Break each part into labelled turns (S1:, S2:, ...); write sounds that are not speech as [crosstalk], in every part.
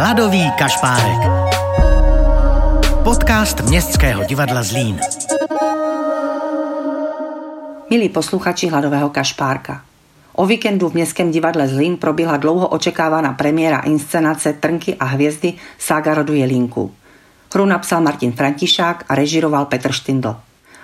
S1: Hladový kašpárek. Podcast Městského divadla Zlín.
S2: Milí posluchači Hladového kašpárka. O víkendu v Městském divadle Zlín proběhla dlouho očekávaná premiéra inscenace Trnky a hvězdy Sága rodu Jelínku. Hru napsal Martin Františák a režiroval Petr Štindl.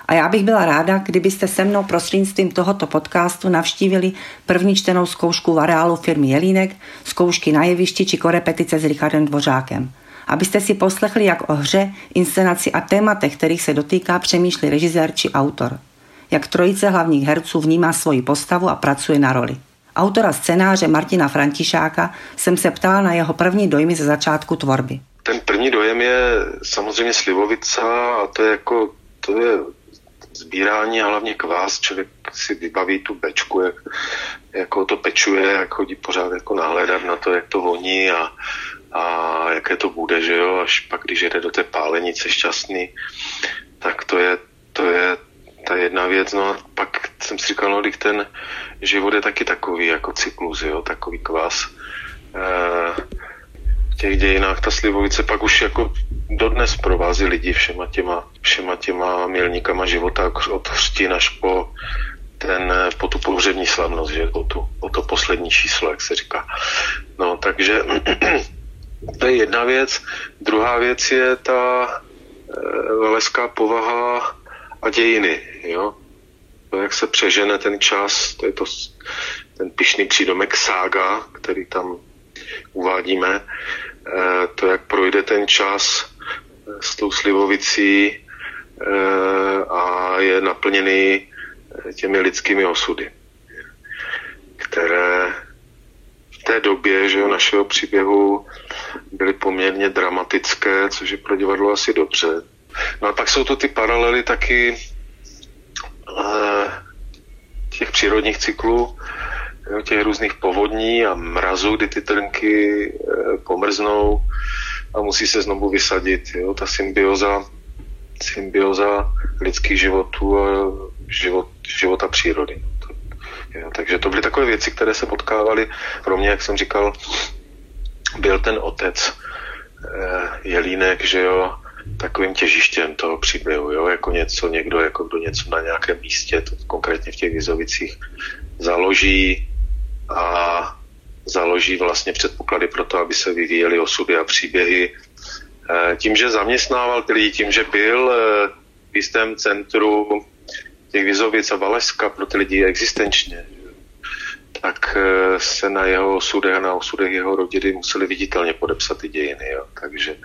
S2: A já bych byla ráda, kdybyste se mnou prostřednictvím tohoto podcastu navštívili první čtenou zkoušku v areálu firmy Jelínek, zkoušky na jevišti či korepetice s Richardem Dvořákem. Abyste si poslechli, jak o hře, inscenaci a tématech, kterých se dotýká, přemýšlí režisér či autor. Jak trojice hlavních herců vnímá svoji postavu a pracuje na roli. Autora scénáře Martina Františáka jsem se ptala na jeho první dojmy ze začátku tvorby.
S3: Ten první dojem je samozřejmě slivovica a to je jako to je sbírání a hlavně kvás. Člověk si vybaví tu bečku, jak, jako to pečuje, jak chodí pořád jako nahledat na to, jak to voní a, a jaké to bude, že jo, až pak, když jede do té pálenice šťastný, tak to je, to je ta jedna věc, no a pak jsem si říkal, no, ten život je taky takový jako cyklus, jo, takový kvás. E, těch dějinách ta slivovice pak už jako dodnes provází lidi všema těma, všema těma milníkama života od hřtin až po ten, po tu pohřební slavnost, že po, tu, po to poslední číslo, jak se říká. No, takže [clears throat] to je jedna věc. Druhá věc je ta e, leská povaha a dějiny, jo. To, jak se přežene ten čas, to je to, ten pišný přídomek sága, který tam uvádíme, Eh, to, jak projde ten čas eh, s tou slivovicí eh, a je naplněný těmi lidskými osudy, které v té době že jo, našeho příběhu byly poměrně dramatické, což je pro divadlo asi dobře. No a pak jsou to ty paralely taky těch přírodních cyklů, jo, těch různých povodní a mrazů, kdy ty trnky e, pomrznou a musí se znovu vysadit. Jo, ta symbioza, symbioza lidských životů a život, života přírody. Jo, takže to byly takové věci, které se potkávaly. Pro mě, jak jsem říkal, byl ten otec e, Jelínek, že jo, takovým těžištěm toho příběhu, jo, jako něco, někdo, jako kdo něco na nějakém místě, to konkrétně v těch Vizovicích, založí, a založí vlastně předpoklady pro to, aby se vyvíjely osudy a příběhy. Eh, tím, že zaměstnával ty lidi, tím, že byl eh, v jistém centru těch Vizovic a Valeska pro ty lidi existenčně, tak eh, se na jeho osudech a na osudech jeho rodiny museli viditelně podepsat ty dějiny. Jo. Takže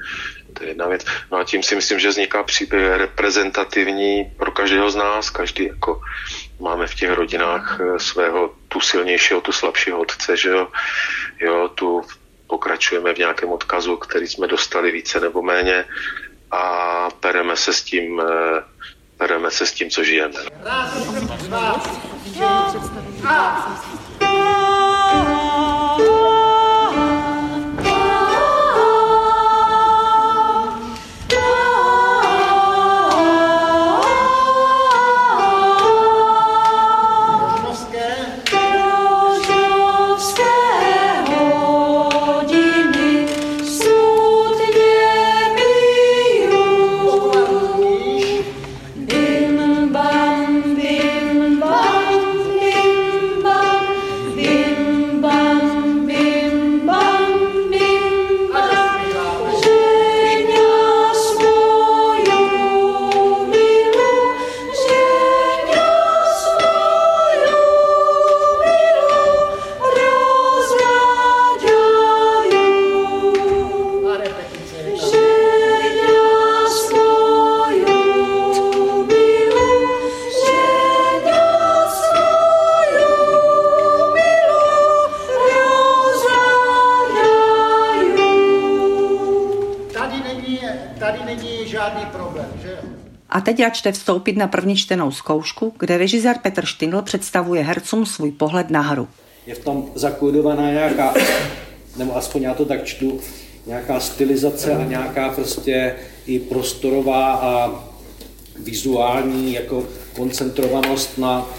S3: to je jedna věc. No a tím si myslím, že vzniká příběh reprezentativní pro každého z nás. Každý jako máme v těch rodinách eh, svého tu silnějšího, tu slabšího otce, že jo, jo tu pokračujeme v nějakém odkazu, který jsme dostali více nebo méně a pereme se s tím, eh, pereme se s tím, co žijeme. Raz, dva, a...
S2: A teď račte vstoupit na první čtenou zkoušku, kde režisér Petr Štindl představuje hercům svůj pohled na hru.
S4: Je v tom zakódovaná nějaká, nebo aspoň já to tak čtu, nějaká stylizace a nějaká prostě i prostorová a vizuální jako koncentrovanost na,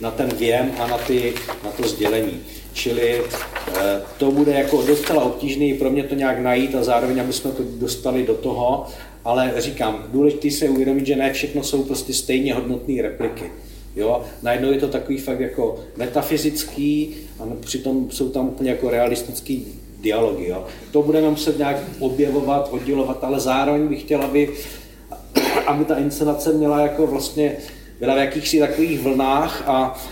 S4: na ten věm a na, ty, na to sdělení. Čili eh, to bude jako docela obtížný pro mě to nějak najít a zároveň, aby jsme to dostali do toho, ale říkám, důležité se uvědomit, že ne všechno jsou prostě stejně hodnotné repliky. Jo? Najednou je to takový fakt jako metafyzický a přitom jsou tam úplně jako realistický dialogy. Jo? To budeme muset nějak objevovat, oddělovat, ale zároveň bych chtěl, aby, [clears throat] aby ta inscenace měla jako vlastně, byla v jakýchsi takových vlnách a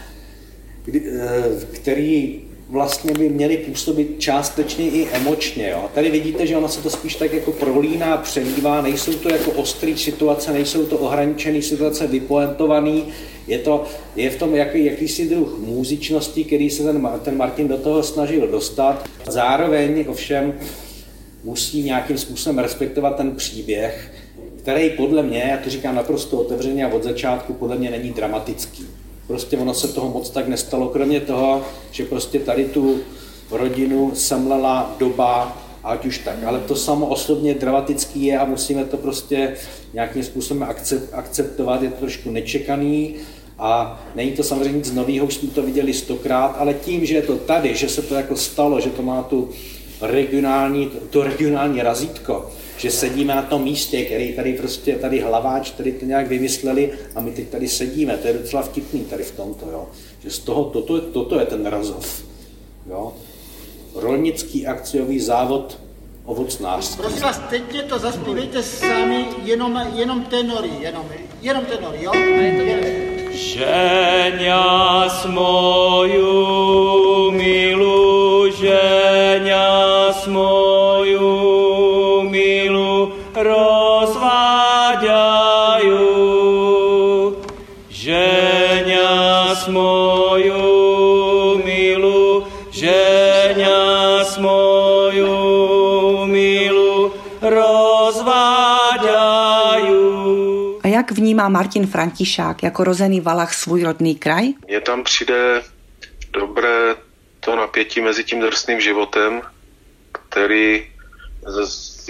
S4: kdy, eh, který vlastně by měly působit částečně i emočně. Jo. Tady vidíte, že ona se to spíš tak jako prolíná, přelívá, nejsou to jako ostrý situace, nejsou to ohraničené situace, vypoentovaný, je, to, je v tom jaký, jakýsi druh muzičnosti, který se ten, ten Martin do toho snažil dostat. Zároveň ovšem musí nějakým způsobem respektovat ten příběh, který podle mě, já to říkám naprosto otevřeně a od začátku, podle mě není dramatický prostě ono se toho moc tak nestalo, kromě toho, že prostě tady tu rodinu semlela doba, ať už tak. Ale to samo osobně dramatický je a musíme to prostě nějakým způsobem akceptovat, je to trošku nečekaný a není to samozřejmě nic nového, už jsme to viděli stokrát, ale tím, že je to tady, že se to jako stalo, že to má tu regionální, to regionální razítko, že sedíme na tom místě, který tady prostě, tady hlaváč, tady to nějak vymysleli a my teď tady sedíme, to je docela vtipný tady v tomto, jo. Že z toho, toto, toto je ten razov, jo. Rolnický akciový závod ovocnářství.
S5: Prosím vás, teď mě to zaspívejte sami, jenom, jenom tenory, jenom, jenom tenory, jo?
S6: Ženia moju milu, ženia moju rozváďajú. Ženia moju milu, ženia moju milu rozváďajú.
S2: A jak vnímá Martin Františák jako rozený Valach svůj rodný kraj?
S3: Mně tam přijde dobré to napětí mezi tím drsným životem, který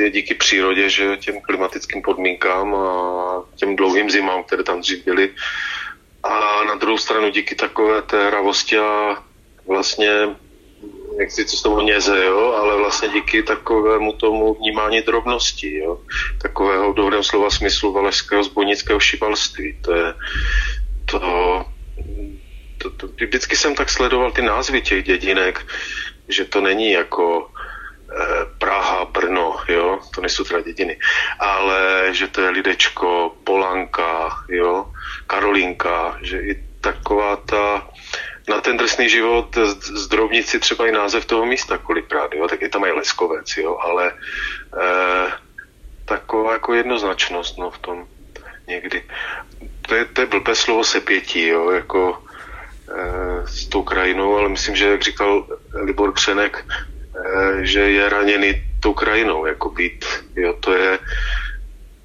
S3: je díky přírodě, že těm klimatickým podmínkám a těm dlouhým zimám, které tam dřív byly. A na druhou stranu díky takové té hravosti a vlastně co z toho něze, jo, ale vlastně díky takovému tomu vnímání drobnosti, jo, takového v dobrém slova smyslu valašského zbojnického šibalství. To je to, to, to, vždycky jsem tak sledoval ty názvy těch dědinek, že to není jako Eh, Brno, jo, to nejsou teda dědiny, ale že to je Lidečko, Polanka, jo, Karolínka, že i taková ta, na ten drsný život zdrobnici třeba i název toho místa kolikrát, jo, tak je tam i Leskovec, jo, ale eh, taková jako jednoznačnost, no, v tom někdy. To je, to je blbé slovo sepětí, jo, jako eh, s tou krajinou, ale myslím, že, jak říkal Libor Křenek, Eh, že je raněný tou krajinou, jako být. Jo, to je,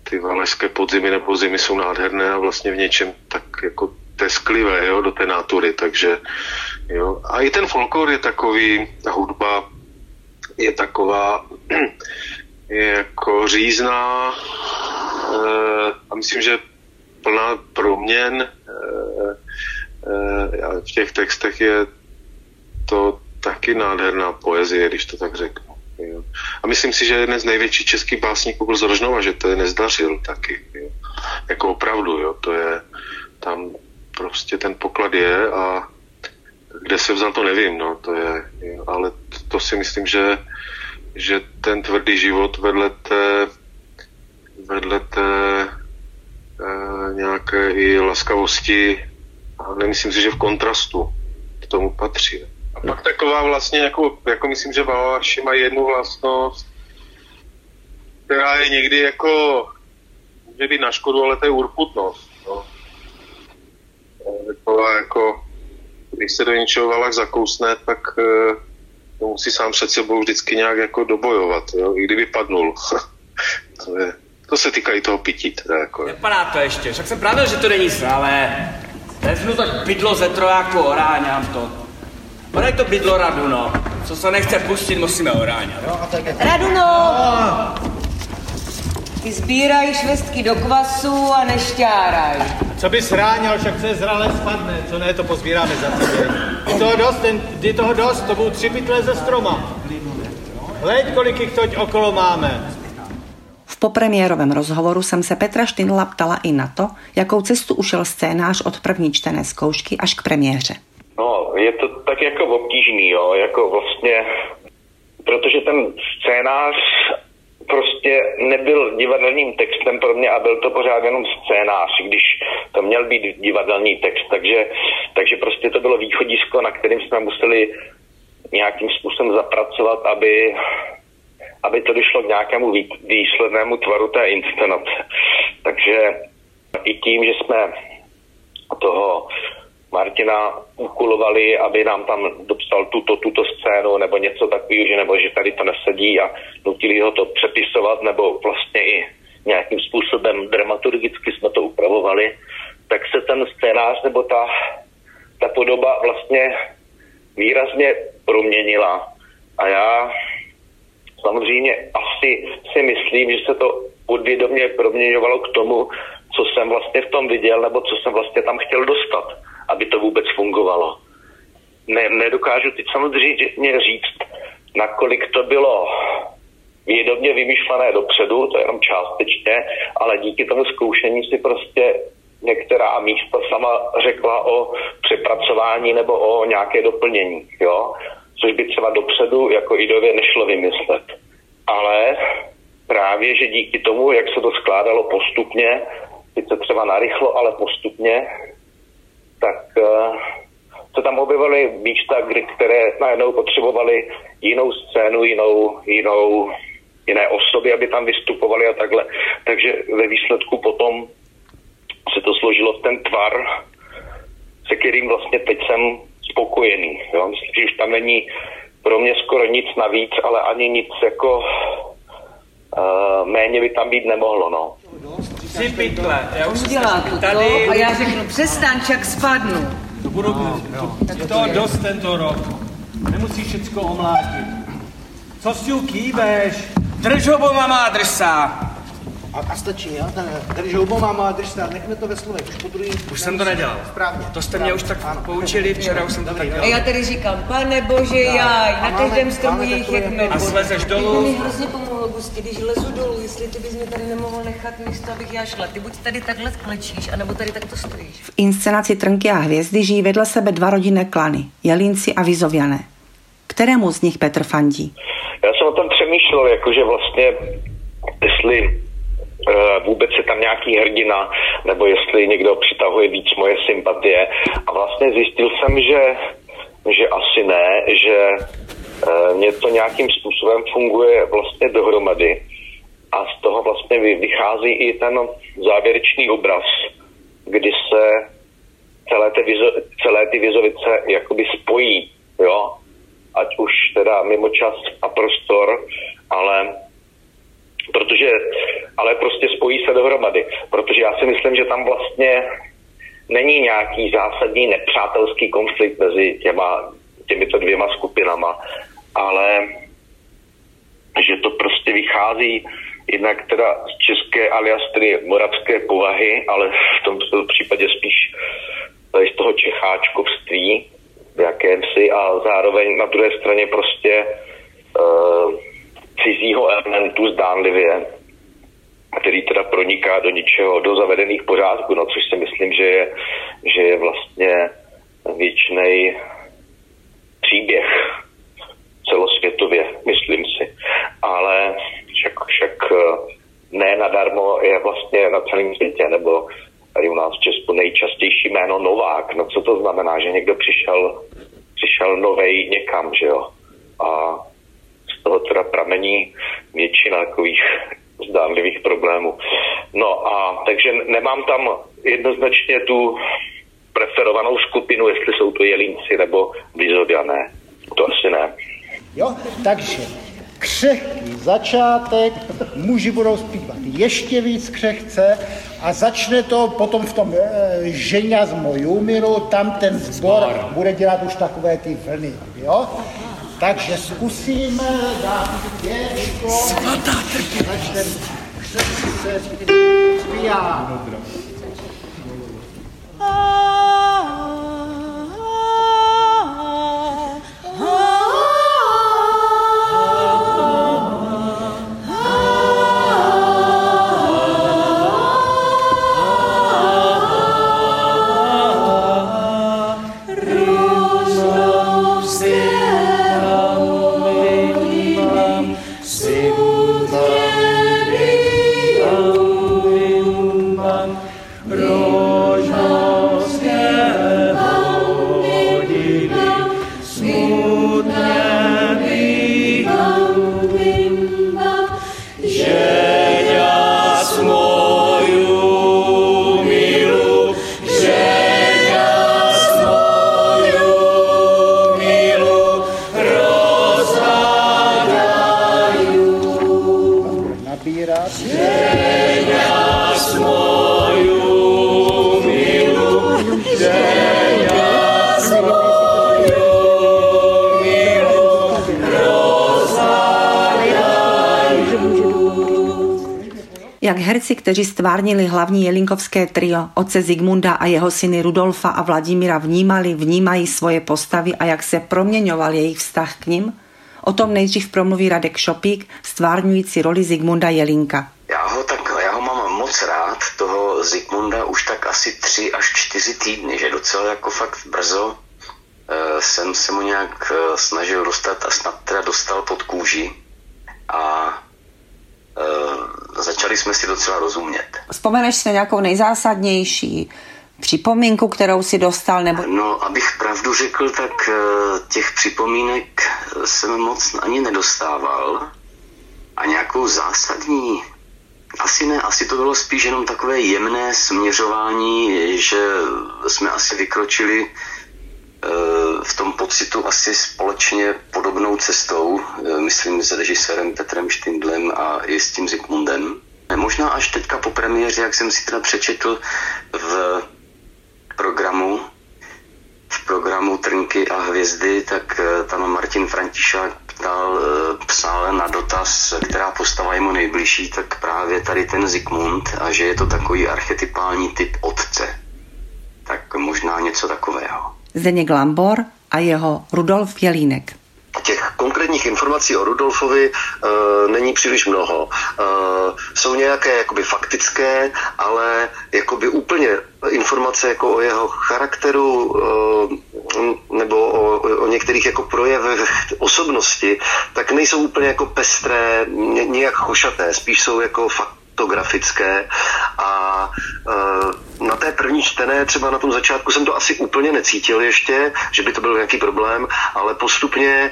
S3: ty valešské podzimy nebo zimy jsou nádherné a vlastně v něčem tak jako tesklivé, jo, do té natury, takže jo. A i ten folklor je takový, ta hudba je taková [clears throat] je jako řízná e, a myslím, že plná proměn e, e, v těch textech je to taky nádherná poezie, když to tak řeknu. Jo. A myslím si, že jeden z největších českých básníků byl z Rožnova, že to je nezdařil taky. Jo. Jako opravdu, jo, to je, tam prostě ten poklad je a kde se vzal, to nevím, no, to je, jo. ale to, to si myslím, že, že ten tvrdý život vedle té, vedle té e, nějaké i laskavosti, a nemyslím si, že v kontrastu k tomu patří. A pak taková vlastně, jako, jako myslím, že Bavaši mají jednu vlastnost, která je někdy jako, může být na škodu, ale to je urputnost. No. Taková jako, když se do něčeho Valach zakousne, tak eh, to musí sám před sebou vždycky nějak jako dobojovat, jo? i kdyby padnul. [laughs] to, je, to se týká i toho pití. Teda jako.
S6: Nepadá to ještě, však jsem právě, že to není ale vezmu tak bydlo ze trojáku, oráňám to. Podej to bydlo radu, no. Co se nechce pustit, musíme oráňat.
S7: Radu, no! Ty sbíraj švestky do kvasu a nešťáraj.
S8: Co bys ráněl, však je zralé spadne, co ne, to pozbíráme za tebe.
S5: je toho dost, ten, je toho dost, to budou tři pytle ze stroma. Hleď, kolik jich toť okolo máme.
S2: V popremiérovém rozhovoru jsem se Petra Štinla ptala i na to, jakou cestu ušel scénář od první čtené zkoušky až k premiéře.
S8: No, je to tak jako obtížný, jo, jako vlastně, protože ten scénář prostě nebyl divadelním textem pro mě a byl to pořád jenom scénář, když to měl být divadelní text, takže, takže prostě to bylo východisko, na kterým jsme museli nějakým způsobem zapracovat, aby, aby to došlo k nějakému výslednému tvaru té inscenace. Takže i tím, že jsme toho Martina úkolovali, aby nám tam dopsal tuto, tuto scénu nebo něco takového, že nebo že tady to nesedí a nutili ho to přepisovat nebo vlastně i nějakým způsobem dramaturgicky jsme to upravovali, tak se ten scénář nebo ta, ta podoba vlastně výrazně proměnila. A já samozřejmě asi si myslím, že se to podvědomě proměňovalo k tomu, co jsem vlastně v tom viděl, nebo co jsem vlastně tam chtěl dostat, aby to vůbec fungovalo. Ne, nedokážu teď samozřejmě říct, nakolik to bylo vědomě vymýšlené dopředu, to je jenom částečně, ale díky tomu zkoušení si prostě některá místa sama řekla o přepracování nebo o nějaké doplnění, jo? což by třeba dopředu jako idově nešlo vymyslet. Ale právě, že díky tomu, jak se to skládalo postupně, sice třeba narychlo, ale postupně, tak se tam objevily místa, které najednou potřebovaly jinou scénu, jinou, jinou, jiné osoby, aby tam vystupovali a takhle. Takže ve výsledku potom se to složilo v ten tvar, se kterým vlastně teď jsem spokojený. Jo? Myslím, že už tam není pro mě skoro nic navíc, ale ani nic jako uh, méně by tam být nemohlo. No.
S6: Tři pytle. Já už
S7: Udělá to, tady... a já řeknu, přestaň, čak spadnu.
S5: To budu, no, to, to dost tento rok. Nemusíš všecko omlátit. Co si kýveš?
S6: Drž oboma má drsa.
S5: A, a stačí, jo? Drž oboma má drsa, nechme to ve slovech. Už, podruhý,
S6: už jsem to nedělal.
S5: Správně.
S6: To jste mě už tak ano. poučili, včera už jsem to tak dělal.
S7: A já tady říkám, pane bože, já, na každém stromu je jich jak med.
S6: A slezeš dolů.
S7: To mi hrozně pomohlo, Gusti, když lezu dolů, jestli ty bys mě tady nemohl nechat místo, abych já šla. Ty buď tady takhle klečíš, anebo tady takto stojíš.
S2: V inscenaci Trnky a hvězdy žijí vedle sebe dva rodinné klany, Jelínci a Vizoviané. Kterému z nich Petr fandí?
S8: Já jsem o tom přemýšlel, jakože vlastně, jestli vůbec je tam nějaký hrdina, nebo jestli někdo přitahuje víc moje sympatie. A vlastně zjistil jsem, že, že asi ne, že eh, mě to nějakým způsobem funguje vlastně dohromady. A z toho vlastně vychází i ten závěrečný obraz, kdy se celé ty, vizo, celé ty vizovice jakoby spojí, jo. Ať už teda mimo čas a prostor, ale protože, ale prostě spojí se dohromady, protože já si myslím, že tam vlastně není nějaký zásadní nepřátelský konflikt mezi těma, těmito dvěma skupinama, ale že to prostě vychází jednak teda z české alias tedy moravské povahy, ale v tomto případě spíš z toho čecháčkovství v jakémsi a zároveň na druhé straně prostě uh, cizího elementu zdánlivě, který teda proniká do ničeho, do zavedených pořádků, no, což si myslím, že je, že je vlastně věčný příběh celosvětově, myslím si. Ale však, však eh, ne nadarmo je vlastně na celém světě, nebo tady u nás v Česku nejčastější jméno Novák. No co to znamená, že někdo přišel, přišel novej někam, že jo? A toho teda pramení většina takových zdánlivých problémů. No a takže nemám tam jednoznačně tu preferovanou skupinu, jestli jsou to jelínci nebo blízodiané. To asi ne.
S5: Jo, takže křehký začátek, muži budou zpívat ještě víc křehce a začne to potom v tom e, Ženia z Mojumiru, tam ten sbor bude dělat už takové ty vlny, jo? Takže zkusíme dát pěčko. Svatá trpělivost. Začneme se
S2: Jak herci, kteří stvárnili hlavní jelinkovské trio, otce Zigmunda a jeho syny Rudolfa a Vladimíra vnímali, vnímají svoje postavy a jak se proměňoval jejich vztah k ním? O tom nejdřív promluví Radek Šopík, stvárňující roli Zigmunda Jelinka.
S9: Já ho tak, já ho mám moc rád, toho Zigmunda už tak asi tři až čtyři týdny, že docela jako fakt brzo e, jsem se mu nějak e, snažil dostat a snad teda dostal pod kůži a e, začali jsme si docela rozumět.
S2: Vzpomeneš si na nějakou nejzásadnější připomínku, kterou si dostal? Nebo...
S9: No, abych pravdu řekl, tak těch připomínek jsem moc ani nedostával a nějakou zásadní asi ne, asi to bylo spíš jenom takové jemné směřování, že jsme asi vykročili eh, v tom pocitu asi společně podobnou cestou, eh, myslím s režisérem Petrem Štindlem a i s tím Zikmundem. Možná až teďka po premiéře, jak jsem si teda přečetl v programu, v programu Trnky a hvězdy, tak eh, tam Martin Františák ptal, eh, psal na dotaz, která postava je mu nejbližší, tak právě tady ten Zikmund a že je to takový archetypální typ otce. Tak možná něco takového.
S2: Zdeněk Lambor a jeho Rudolf Jelínek.
S10: Těch konkrétních informací o Rudolfovi e, není příliš mnoho. E, jsou nějaké jakoby faktické, ale jakoby úplně informace jako o jeho charakteru e, nebo o, o některých jako projevech osobnosti, tak nejsou úplně jako pestré, nějak chošaté, spíš jsou jako fakt fotografické a e, na té první čtené, třeba na tom začátku jsem to asi úplně necítil ještě, že by to byl nějaký problém, ale postupně e,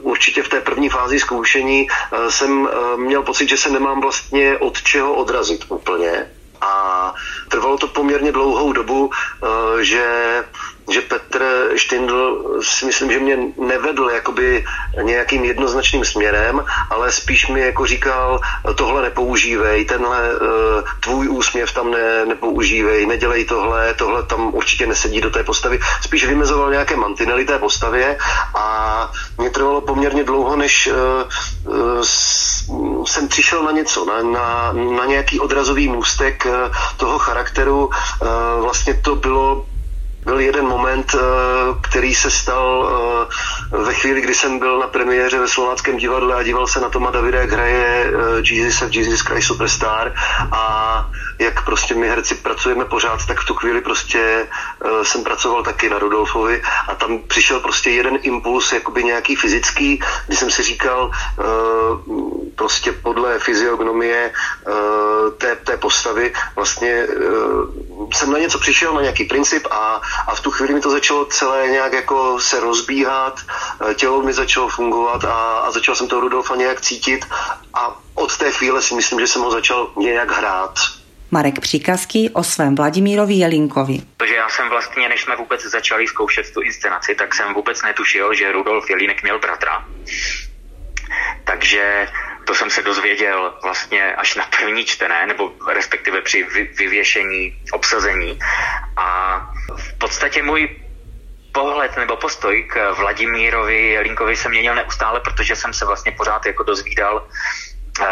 S10: určitě v té první fázi zkoušení e, jsem měl pocit, že se nemám vlastně od čeho odrazit úplně. A trvalo to poměrně dlouhou dobu, že že Petr Štindl si myslím, že mě nevedl jakoby nějakým jednoznačným směrem, ale spíš mi jako říkal, tohle nepoužívej, tenhle uh, tvůj úsměv tam ne, nepoužívej, nedělej tohle, tohle tam určitě nesedí do té postavy. Spíš vymezoval nějaké mantinely té postavě a mě trvalo poměrně dlouho, než uh, uh, jsem přišel na něco, na, na, na nějaký odrazový můstek toho charakteru. Vlastně to bylo byl jeden moment, eh, který se stal eh, ve chvíli, kdy jsem byl na premiéře ve slováckém divadle a díval se na Toma Davida, jak hraje eh, Jesus of Jesus Christ Superstar a jak prostě my herci pracujeme pořád, tak v tu chvíli prostě jsem pracoval taky na Rudolfovi a tam přišel prostě jeden impuls, jakoby nějaký fyzický, kdy jsem si říkal, prostě podle fyziognomie té, té postavy vlastně jsem na něco přišel, na nějaký princip a, a v tu chvíli mi to začalo celé nějak jako se rozbíhat, eh, tělo mi začalo fungovat a, a začal jsem toho Rudolfa nějak cítit a od té chvíle si myslím, že jsem ho začal nějak hrát.
S2: Marek Příkazký o svém Vladimírovi Jelinkovi.
S11: Protože já jsem vlastně, než jsme vůbec začali zkoušet tu inscenaci, tak jsem vůbec netušil, že Rudolf Jelínek měl bratra. Takže to jsem se dozvěděl vlastně až na první čtené, nebo respektive při vyvěšení, obsazení. A v podstatě můj pohled nebo postoj k Vladimírovi Jelinkovi se měnil neustále, protože jsem se vlastně pořád jako dozvídal uh,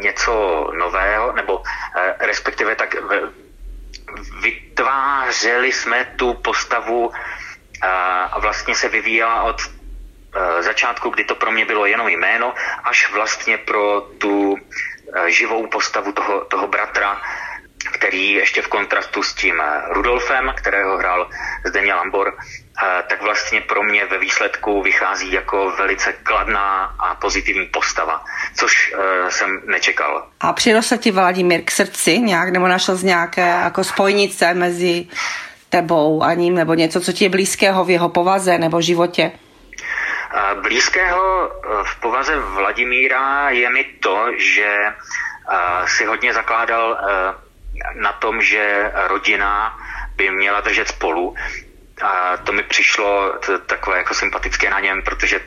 S11: něco nového, nebo uh, respektive tak v, vytvářeli jsme tu postavu uh, a vlastně se vyvíjela od začátku, kdy to pro mě bylo jenom jméno, až vlastně pro tu eh, živou postavu toho, toho bratra, který ještě v kontrastu s tím eh, Rudolfem, kterého hrál Zdeně Lambor, tak vlastně pro mě ve výsledku vychází jako velice kladná a pozitivní postava, což jsem nečekal.
S2: A přirostl ti Vladimír k srdci nějak, nebo našel z nějaké jako spojnice mezi tebou a ním, nebo něco, co ti je blízkého v jeho povaze nebo životě?
S11: Blízkého eh, v povaze Vladimíra je mi to, že eh, si hodně zakládal eh, na tom, že rodina by měla držet spolu. A to mi přišlo takové jako sympatické na něm, protože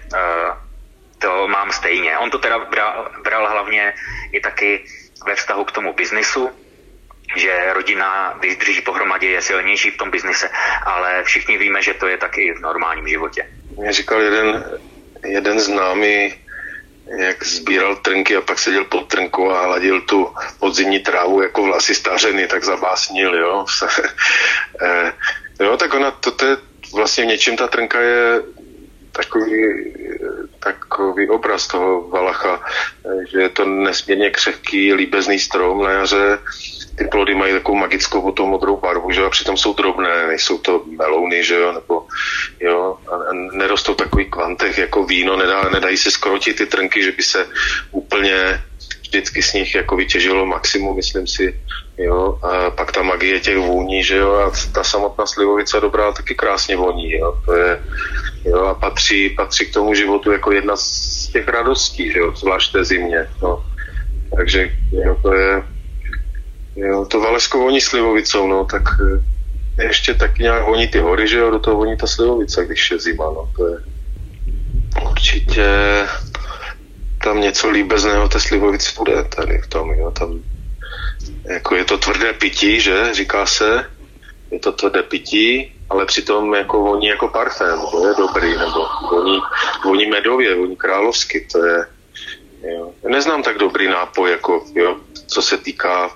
S11: to mám stejně. On to teda bral, bral hlavně i taky ve vztahu k tomu biznisu, že rodina, když drží pohromadě, je silnější v tom biznise, ale všichni víme, že to je taky v normálním životě.
S3: Mě říkal jeden, jeden známý, jak sbíral trnky a pak seděl pod trnkou a hladil tu podzimní trávu jako vlasy stařeny, tak zabásnil, jo. [laughs] Eh, jo, tak ona, to, to je vlastně v něčem ta trnka je takový, takový obraz toho Valacha, že je to nesmírně křehký, líbezný strom na jaře, ty plody mají takovou magickou potom modrou barvu, že a přitom jsou drobné, nejsou to melouny, že jo, nebo jo, a nerostou takový kvantech jako víno, nedá, nedají se skrotit ty trnky, že by se úplně vždycky z nich jako vytěžilo maximum, myslím si, jo, a pak ta magie těch vůní, že jo, a ta samotná slivovice dobrá taky krásně voní, jo, to je, jo, a patří, patří k tomu životu jako jedna z těch radostí, že jo, zvlášť té zimě, no. Takže jo, to je, jo, to Valesko voní slivovicou, no, tak eh, ještě tak nějak voní ty hory, že jo, do toho voní ta slivovice, když je zima, no, to je určitě tam něco líbezného té slivovici bude tady v tom, jo, tam jako je to tvrdé pití, že, říká se, je to tvrdé pití, ale přitom jako voní jako parfém, to je dobrý, nebo voní, voní medově, voní královsky, to je, jo. Neznám tak dobrý nápoj, jako, jo, co se týká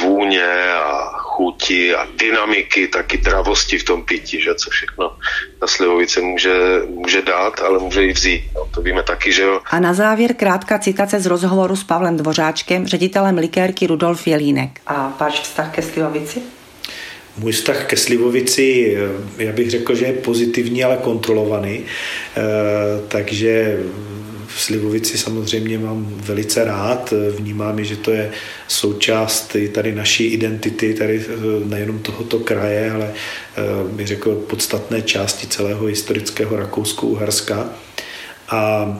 S3: vůně a chuti a dynamiky, taky travosti v tom pití, že co všechno ta slivovice může, může dát, ale může i vzít. No, to víme taky, že jo.
S2: A na závěr krátká citace z rozhovoru s Pavlem Dvořáčkem, ředitelem likérky Rudolf Jelínek. A váš vztah ke slivovici?
S12: Můj vztah ke Slivovici, eh, já bych řekl, že je pozitivní, ale kontrolovaný. Eh, takže Slivovici samozřejmě mám velice rád. Vnímám, že to je součást tady naší identity, tady eh, nejenom tohoto kraje, ale bych řekl podstatné části celého historického Rakousko-Uherska. A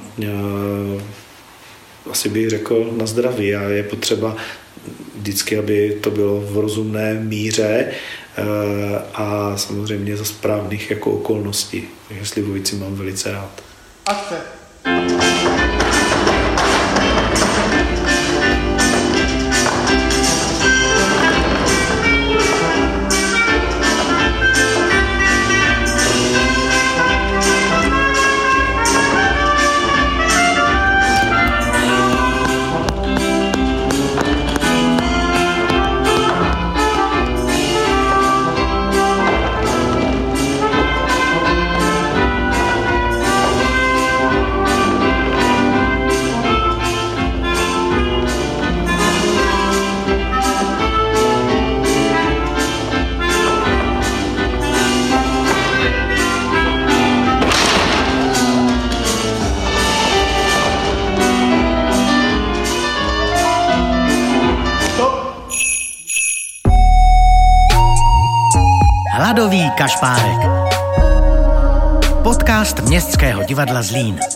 S12: asi bych řekl na zdraví a je potřeba vždycky, aby to bylo v rozumné míře eh, a samozřejmě za správných jako okolností. Takže Slivovici mám velice rád. Akce.
S1: Hladový kašpárek. Podcast Městského divadla Zlín.